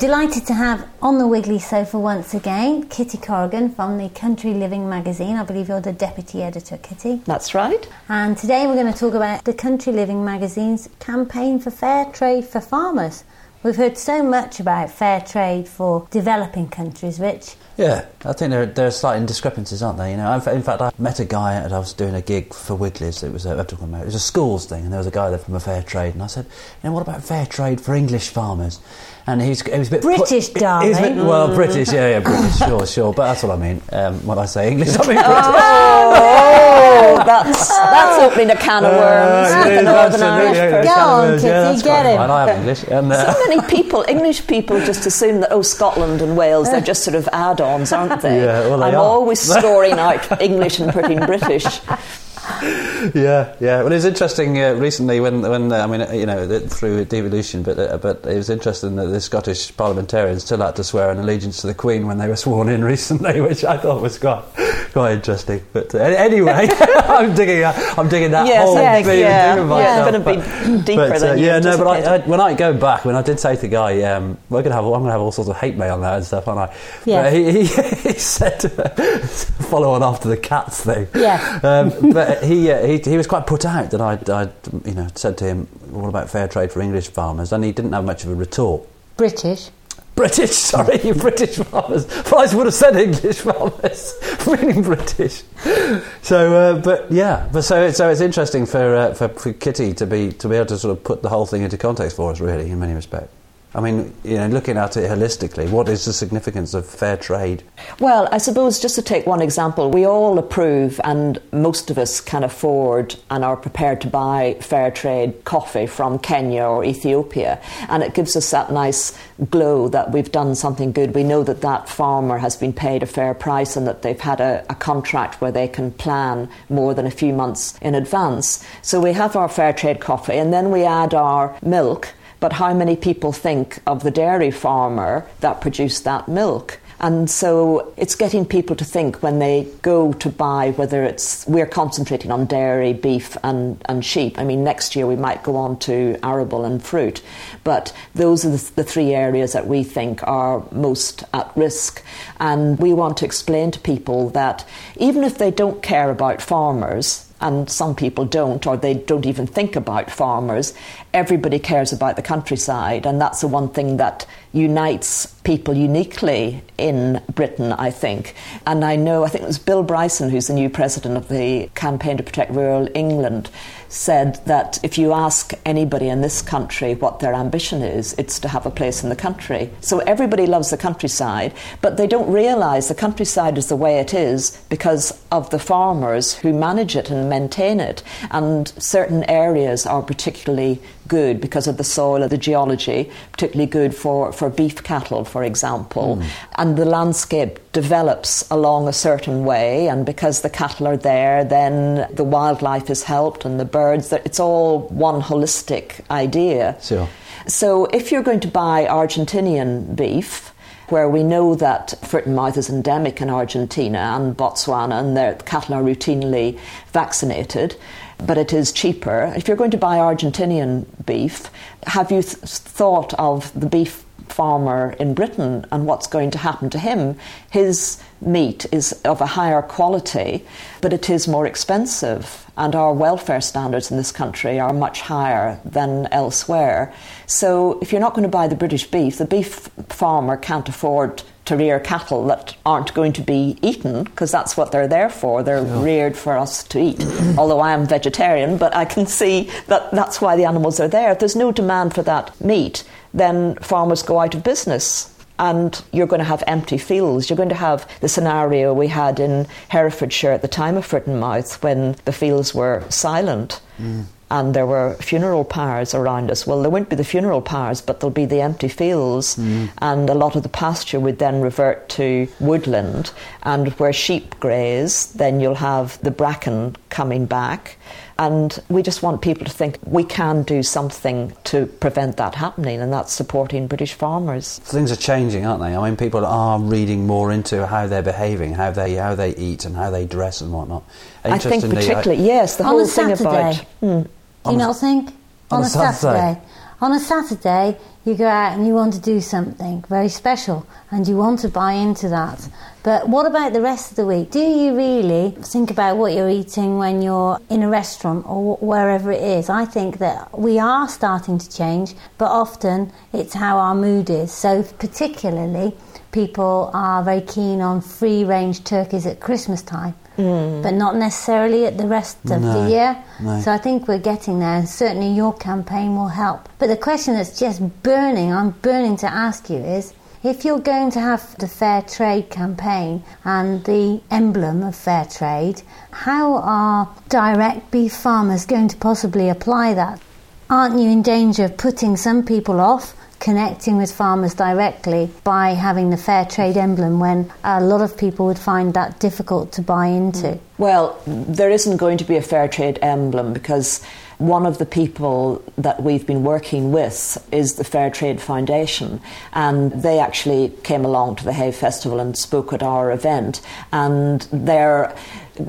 Delighted to have on the Wiggly sofa once again Kitty Corrigan from the Country Living magazine. I believe you're the deputy editor, Kitty. That's right. And today we're going to talk about the Country Living magazine's campaign for fair trade for farmers. We've heard so much about fair trade for developing countries, Rich. Yeah, I think there, there are slight discrepancies, aren't there? You know, in fact, I met a guy and I was doing a gig for Wiggly's. It was a, it was a schools thing, and there was a guy there from a fair trade, and I said, you know, what about fair trade for English farmers? and he's he was a bit British, put, darling. Bit, well, British, yeah, yeah, British, sure, sure. But that's what I mean um, when I say English. I mean British. oh, that's that's opening a can of worms. Uh, yeah, Northern Irish person. Go on, Kitty, yeah, get it. I have English. And, uh, so many people, English people, just assume that oh, Scotland and Wales, they're just sort of add-ons, aren't they? Yeah, well, they I'm are. always scoring out English and putting British. yeah, yeah. Well, it was interesting uh, recently when, when uh, I mean, uh, you know, through devolution, but uh, but it was interesting that the Scottish parliamentarians still had to swear an allegiance to the Queen when they were sworn in recently, which I thought was quite quite interesting. But uh, anyway, I'm digging I'm digging that yes, whole yeah, thing. Yeah, yeah, it's going to be deeper but, than yeah. No, but I, I, when I go back, when I did say to the guy, um, we're going to have I'm going to have all sorts of hate mail now and stuff, aren't I? Yeah. He, he, he, said follow on after the cats thing. Yeah. Um, but he, he he was quite put out that I'd, I'd you know said to him, "What about fair trade for English farmers?" And he didn't have much of a retort. British. British, sorry, British farmers. I would have said English farmers, meaning British. So, uh, but yeah, but so so it's interesting for, uh, for for Kitty to be to be able to sort of put the whole thing into context for us, really, in many respects. I mean, you know, looking at it holistically, what is the significance of fair trade? Well, I suppose just to take one example, we all approve, and most of us can afford and are prepared to buy fair trade coffee from Kenya or Ethiopia, and it gives us that nice glow that we've done something good. We know that that farmer has been paid a fair price and that they've had a, a contract where they can plan more than a few months in advance. So we have our fair trade coffee, and then we add our milk but how many people think of the dairy farmer that produced that milk? And so it's getting people to think when they go to buy whether it's we're concentrating on dairy, beef, and, and sheep. I mean, next year we might go on to arable and fruit, but those are the, the three areas that we think are most at risk. And we want to explain to people that even if they don't care about farmers, and some people don't, or they don't even think about farmers. Everybody cares about the countryside, and that's the one thing that unites people uniquely in Britain, I think. And I know, I think it was Bill Bryson, who's the new president of the Campaign to Protect Rural England, said that if you ask anybody in this country what their ambition is, it's to have a place in the country. So everybody loves the countryside, but they don't realise the countryside is the way it is because of the farmers who manage it and maintain it. And certain areas are particularly good because of the soil or the geology, particularly good for, for beef cattle, for example. Mm. And the landscape develops along a certain way, and because the cattle are there, then the wildlife is helped and the birds, it's all one holistic idea. Sure. So if you're going to buy Argentinian beef, where we know that foot and mouth is endemic in Argentina and Botswana, and their cattle are routinely vaccinated, but it is cheaper. If you're going to buy Argentinian beef, have you th- thought of the beef farmer in Britain and what's going to happen to him. His meat is of a higher quality, but it is more expensive, and our welfare standards in this country are much higher than elsewhere. So, if you're not going to buy the British beef, the beef farmer can't afford to rear cattle that aren't going to be eaten because that's what they're there for. They're yeah. reared for us to eat. Although I am vegetarian, but I can see that that's why the animals are there. If there's no demand for that meat, then farmers go out of business and you're going to have empty fields. You're going to have the scenario we had in Herefordshire at the time of Foot and Mouth when the fields were silent. Mm and there were funeral pyres around us. Well, there won't be the funeral pyres, but there'll be the empty fields, mm. and a lot of the pasture would then revert to woodland. And where sheep graze, then you'll have the bracken coming back. And we just want people to think we can do something to prevent that happening, and that's supporting British farmers. Things are changing, aren't they? I mean, people are reading more into how they're behaving, how they how they eat, and how they dress and whatnot. I think particularly, I, yes, the whole thing Saturday. about. Hmm. Do you not think? On, a, Saturday. Saturday. On a Saturday, you go out and you want to do something very special and you want to buy into that. But what about the rest of the week? Do you really think about what you're eating when you're in a restaurant or wherever it is? I think that we are starting to change, but often it's how our mood is. So, particularly, people are very keen on free range turkeys at Christmas time. Mm. But not necessarily at the rest of No, the year. no. So I think we're getting there, and certainly your campaign will help. But the question that's just burning, I'm burning to ask you is if you're going to have the Fair Trade campaign and the emblem of Fair Trade, how are direct beef farmers going to possibly apply that? Aren't you in danger of putting some people off? Connecting with farmers directly by having the fair trade emblem when a lot of people would find that difficult to buy into. Mm. Well, there isn't going to be a fair trade emblem because one of the people that we've been working with is the Fair Trade Foundation, and they actually came along to the Hay Festival and spoke at our event, and they're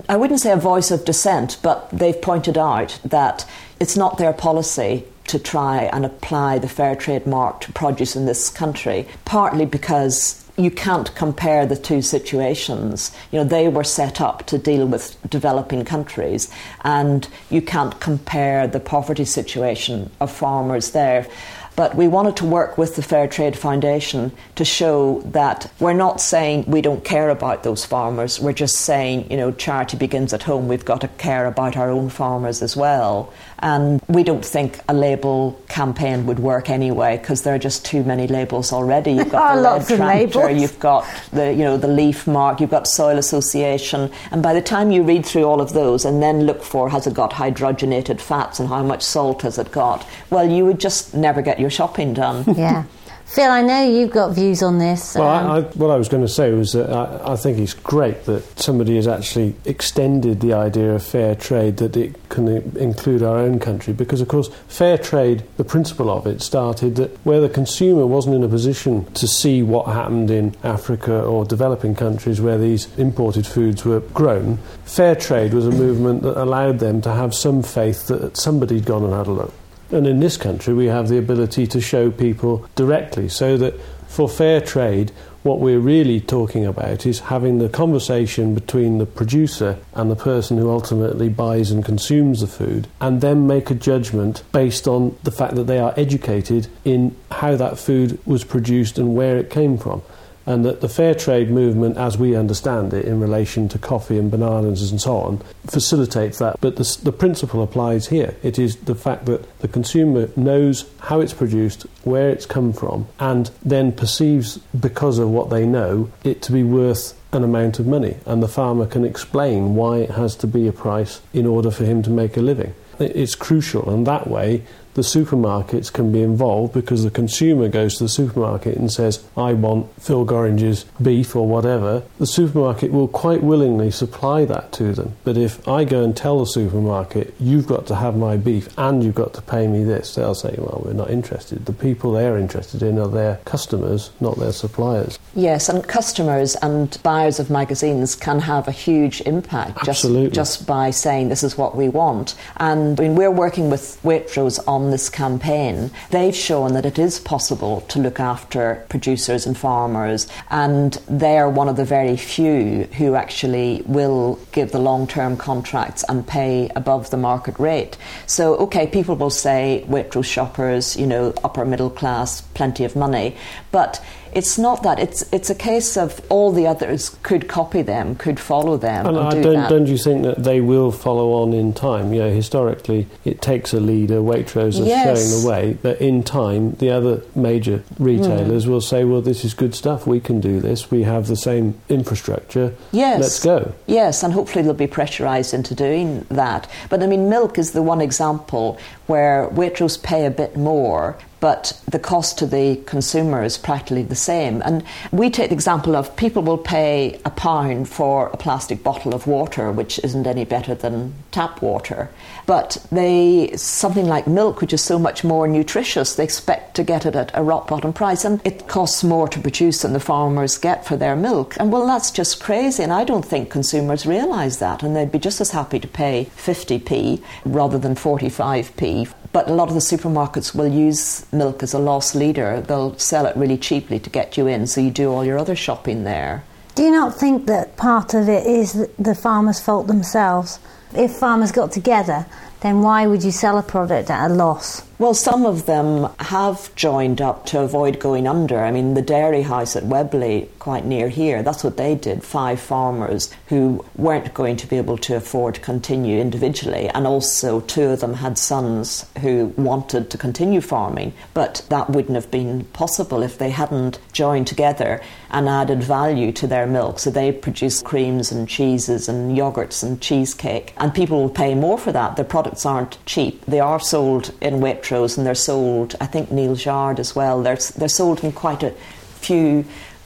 I wouldn't say a voice of dissent, but they've pointed out that it's not their policy to try and apply the fair trade mark to produce in this country, partly because you can't compare the two situations. You know, they were set up to deal with developing countries, and you can't compare the poverty situation of farmers there. But we wanted to work with the Fair Trade Foundation to show that we're not saying we don't care about those farmers. We're just saying, you know, charity begins at home. We've got to care about our own farmers as well. And we don't think a label campaign would work anyway because there are just too many labels already. You've got the red tractor, you've got the you know the leaf mark, you've got soil association, and by the time you read through all of those and then look for has it got hydrogenated fats and how much salt has it got, well, you would just never get your shopping done. Yeah. Phil, I know you've got views on this. Well, um, I, I, what I was going to say was that I, I think it's great that somebody has actually extended the idea of fair trade that it can include our own country because, of course, fair trade, the principle of it started that where the consumer wasn't in a position to see what happened in Africa or developing countries where these imported foods were grown, fair trade was a movement that allowed them to have some faith that somebody'd gone and had a look. And in this country, we have the ability to show people directly so that for fair trade, what we're really talking about is having the conversation between the producer and the person who ultimately buys and consumes the food, and then make a judgment based on the fact that they are educated in how that food was produced and where it came from and that the fair trade movement, as we understand it in relation to coffee and bananas and so on, facilitates that. But the, the principle applies here. It is the fact that the consumer knows how it's produced, where it's come from, and then perceives, because of what they know, it to be worth an amount of money. And the farmer can explain why it has to be a price in order for him to make a living. It's crucial, and that way the supermarkets can be involved because the consumer goes to the supermarket and says, I want Phil Gorringe's beef or whatever. The supermarket will quite willingly supply that to them. But if I go and tell the supermarket, you've got to have my beef and you've got to pay me this, they'll say, well, we're not interested. The people they're interested in are their customers, not their suppliers. Yes, and customers and buyers of magazines can have a huge impact just, just by saying this is what we want. And I mean, we're working with Waitrose on this campaign. They've shown that it is possible to look after producers and farmers, and they are one of the very few who actually will give the long term contracts and pay above the market rate. So, okay, people will say Waitrose shoppers, you know, upper middle class, plenty of money, but it's not that. It's it's a case of all the others could copy them, could follow them, And and, I do don't, that. don't you think that they will follow on in time? You know, historically, it takes a leader. Waitrose has Yes. shown the way that in time, the other major retailers Hmm. will say, "Well, this is good stuff. We can do this. We have the same infrastructure. Yes. let's go." Yes, and hopefully they'll be pressurised into doing that. But I mean, milk is the one example where Waitrose pay a bit more, but the cost to the consumer is practically the same. And we take the example of people will pay a pound for a plastic bottle of water, which isn't any better than tap water. But they something like milk, which is so much more nutritious, they expect to get it at a rock bottom price, and it costs more to produce than the farmers get for their milk. And well, that's just crazy, and I don't think consumers realise that, and they'd be just as happy to pay 50p rather than 45p but a lot of the supermarkets will use milk as a loss leader. They'll sell it really cheaply to get you in, so you do all your other shopping there. Do you not think that part of it is the farmers' fault themselves? If farmers got together, then why would you sell a product at a loss? Well, some of them have joined up to avoid going under. I mean, the dairy house at Weobley, quite near here, that's what they did. Five farmers who weren't going to be able to afford to continue individually, and also two of them had sons who wanted to continue farming, but that wouldn't have been possible if they hadn't joined together and added value to their milk. So they produce creams and cheeses and yogurts and cheesecake, and people will pay more for that. Their products aren't cheap. They are sold in Waitrose and they're sold, I think, Neal's Yard as well. They're, they're sold in quite a few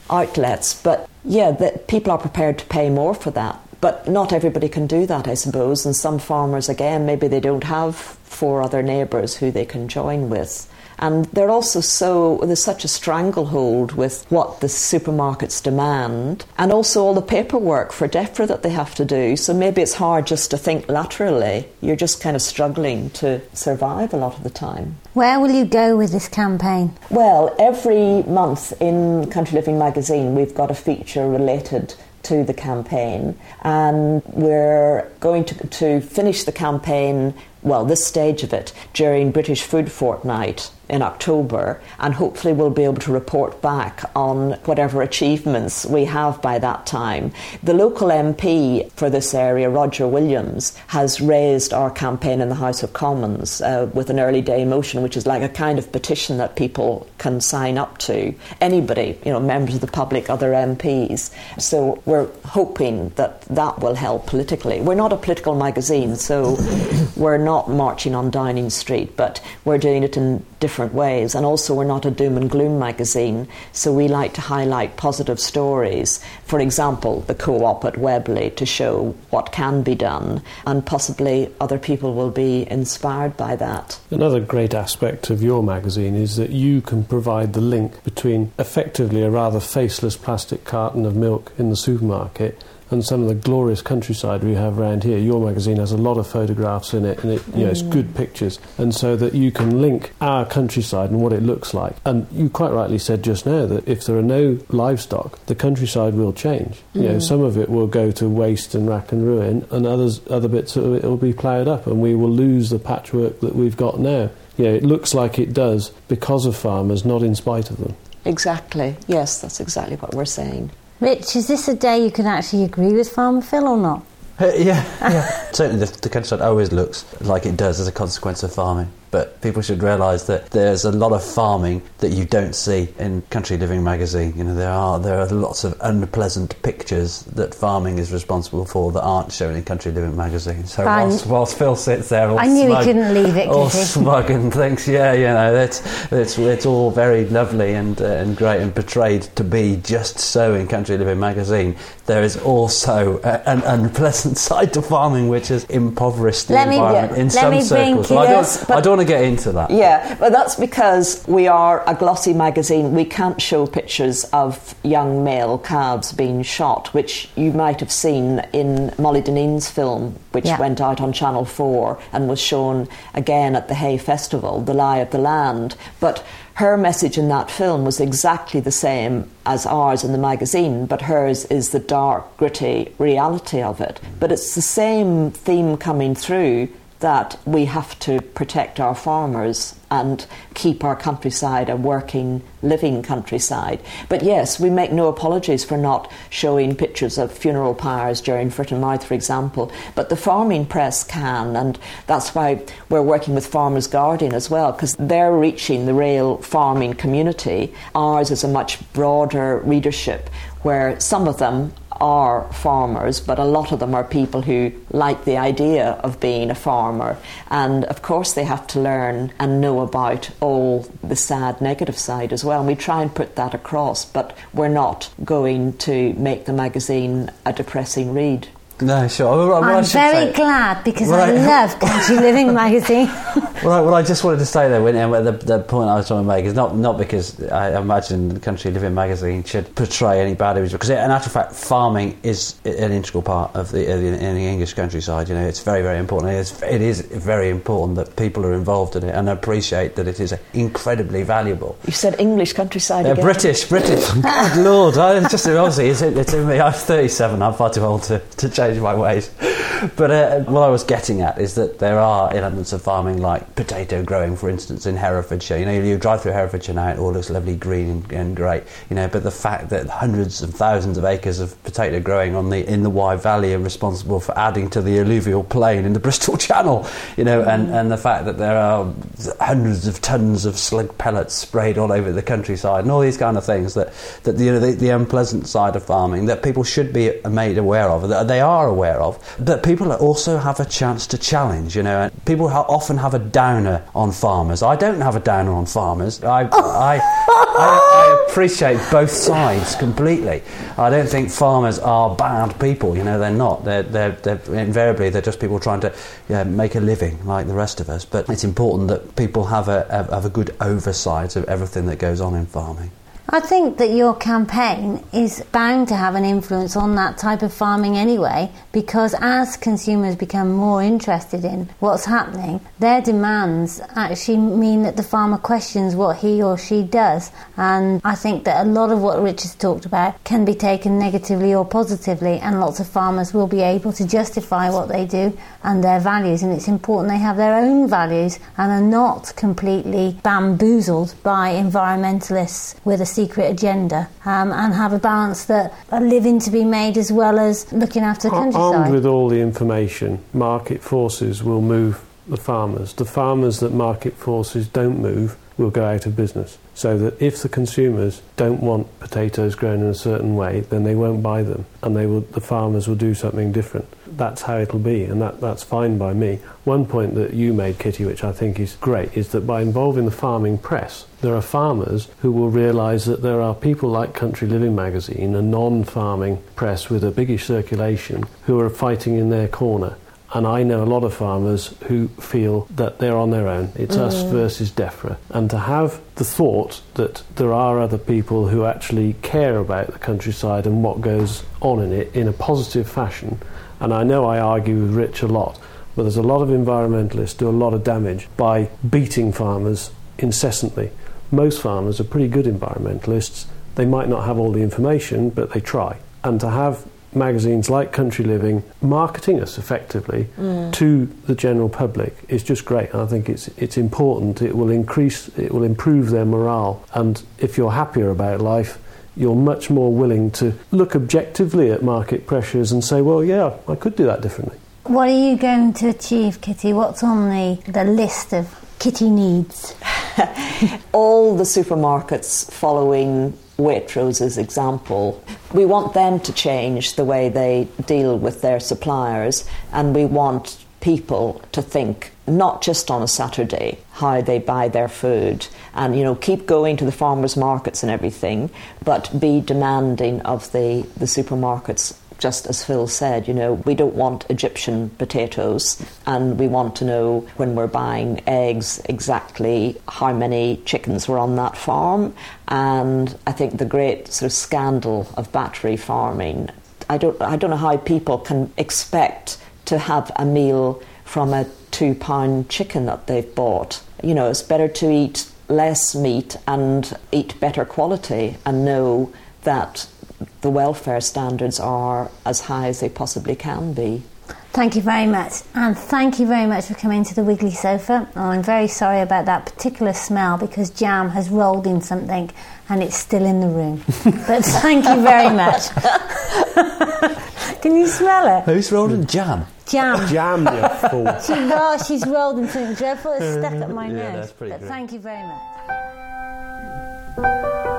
outlets, but yeah, the, people are prepared to pay more for that. But not everybody can do that, I suppose. And some farmers, again, maybe they don't have four other neighbours who they can join with. And they're also so, there's such a stranglehold with what the supermarkets demand and also all the paperwork for DEFRA that they have to do. So maybe it's hard just to think laterally. You're just kind of struggling to survive a lot of the time. Where will you go with this campaign? Well, every month in Country Living magazine, we've got a feature related to the campaign, and we're going to, to finish the campaign well, this stage of it during British Food Fortnight in October, and hopefully we'll be able to report back on whatever achievements we have by that time. The local MP for this area, Roger Williams, has raised our campaign in the House of Commons uh, with an early day motion, which is like a kind of petition that people can sign up to. Anybody, you know, members of the public, other MPs. So we're hoping that that will help politically. We're not a political magazine, so we're not marching on Downing Street, but we're doing it in different ways. And also, we're not a doom and gloom magazine, so we like to highlight positive stories. For example, the co op at Weobley to show what can be done, and possibly other people will be inspired by that. Another great aspect of your magazine is that you can provide the link between effectively a rather faceless plastic carton of milk in the supermarket and some of the glorious countryside we have around here. Your magazine has a lot of photographs in it, and it, you know, it's good mm. pictures, and so that you can link our countryside and what it looks like. And you quite rightly said just now that if there are no livestock, the countryside will change. Mm. You know, mm. some of it will go to waste and rack and ruin, and others, other bits of it will be ploughed up, and we will lose the patchwork that we've got now. You know, it looks like it does because of farmers, not in spite of them. Exactly. Yes, that's exactly what we're saying. Rich, is this a day you can actually agree with Farmer Phil or not? Uh, yeah, yeah. Certainly, the, the countryside always looks like it does as a consequence of farming but people should realise that there's a lot of farming that you don't see in Country Living magazine. You know, there are there are lots of unpleasant pictures that farming is responsible for that aren't shown in Country Living magazine. So whilst, whilst, Phil sits there, all I knew smug, he couldn't leave it. All smug and thinks, yeah, you know, it's it's it's all very lovely and uh, and great and portrayed to be just so in Country Living magazine. There is also a, an unpleasant side to farming, which has impoverished the let environment me, in some circles. I don't, I don't get into that. Yeah, but that's because we are a glossy magazine. We can't show pictures of young male calves being shot, which you might have seen in Molly Dineen's film, which yeah. went out on Channel 4 and was shown again at the Hay Festival, The Lie of the Land. But her message in that film was exactly the same as ours in the magazine, but hers is the dark, gritty reality of it. But it's the same theme coming through that we have to protect our farmers and keep our countryside a working, living countryside. But yes, we make no apologies for not showing pictures of funeral pyres during Foot and Mouth, for example. But the farming press can, and that's why we're working with Farmers Guardian as well, because they're reaching the real farming community. Ours is a much broader readership where some of them are farmers, but a lot of them are people who like the idea of being a farmer. And of course, they have to learn and know about all the sad negative side as well. And we try and put that across, but we're not going to make the magazine a depressing read. No, sure. I'm very glad because I love Country Living magazine. Well, I, what I just wanted to say there, when, the, the point I was trying to make is not, not because I imagine the Country Living magazine should portray any bad image, because in actual fact, farming is an integral part of the, in the English countryside. You know, it's very, very important. It is, it is very important that people are involved in it and appreciate that it is incredibly valuable. You said English countryside uh, again. British, British. Good Lord, I just obviously it's, it's in me. I'm 37. I'm far too old to, to change my ways. But uh, what I was getting at is that there are elements of farming like potato growing, for instance, in Herefordshire. You know, you drive through Herefordshire now, it all looks lovely green and, and great. You know, but the fact that hundreds of thousands of acres of potato growing on the in the Wye Valley are responsible for adding to the alluvial plain in the Bristol Channel. You know, and, and the fact that there are hundreds of tons of slug pellets sprayed all over the countryside, and all these kind of things that that you know the, the unpleasant side of farming that people should be made aware of, that they are aware of, but people also have a chance to challenge. You know, people often have a downer on farmers. I don't have a downer on farmers. I, I, I, I, appreciate both sides completely. I don't think farmers are bad people. You know, they're not. They're, they're, they're invariably they're just people trying to yeah, make a living like the rest of us. But it's important that people have a, have a good oversight of everything that goes on in farming. I think that your campaign is bound to have an influence on that type of farming anyway, because as consumers become more interested in what's happening, their demands actually mean that the farmer questions what he or she does. And I think that a lot of what Richard's talked about can be taken negatively or positively, and lots of farmers will be able to justify what they do and their values. And it's important they have their own values and are not completely bamboozled by environmentalists with a secret agenda um, and have a balance that a living to be made as well as looking after the countryside. Armed with all the information, market forces will move the farmers. The farmers that market forces don't move will go out of business. So that if the consumers don't want potatoes grown in a certain way, then they won't buy them, and they will, the farmers will do something different. That's how it'll be, and that, that's fine by me. One point that you made, Kitty, which I think is great, is that by involving the farming press, there are farmers who will realise that there are people like Country Living magazine, a non-farming press with a biggish circulation, who are fighting in their corner and I know a lot of farmers who feel that they're on their own. It's mm. us versus DEFRA. And to have the thought that there are other people who actually care about the countryside and what goes on in it in a positive fashion. And I know I argue with Rich a lot, but there's a lot of environmentalists do a lot of damage by beating farmers incessantly. Most farmers are pretty good environmentalists. They might not have all the information, but they try. And to have magazines like Country Living marketing us effectively mm. to the general public is just great. And I think it's it's important. It will increase, it will improve their morale. And if you're happier about life, you're much more willing to look objectively at market pressures and say, well, yeah, I could do that differently. What are you going to achieve, Kitty? What's on the, the list of Kitty needs? All the supermarkets following Waitrose's example, we want them to change the way they deal with their suppliers, and we want people to think not just on a Saturday how they buy their food and you know keep going to the farmers markets and everything but be demanding of the the supermarkets just as Phil said, you know, we don't want Egyptian potatoes and we want to know when we're buying eggs exactly how many chickens were on that farm. And I think the great sort of scandal of battery farming, I don't, I don't know how people can expect to have a meal from a two pound chicken that they've bought. You know, it's better to eat less meat and eat better quality and know that the welfare standards are as high as they possibly can be. Thank you very much, and thank you very much for coming to the Wiggly Sofa. Oh, I'm very sorry about that particular smell because jam has rolled in something and it's still in the room. but thank you very much. Can you smell it? Who's rolled in jam? Jam. Jam, you fool. She, oh, she's rolled in something dreadful. It's stuck up my yeah, nose. but good. thank you very much.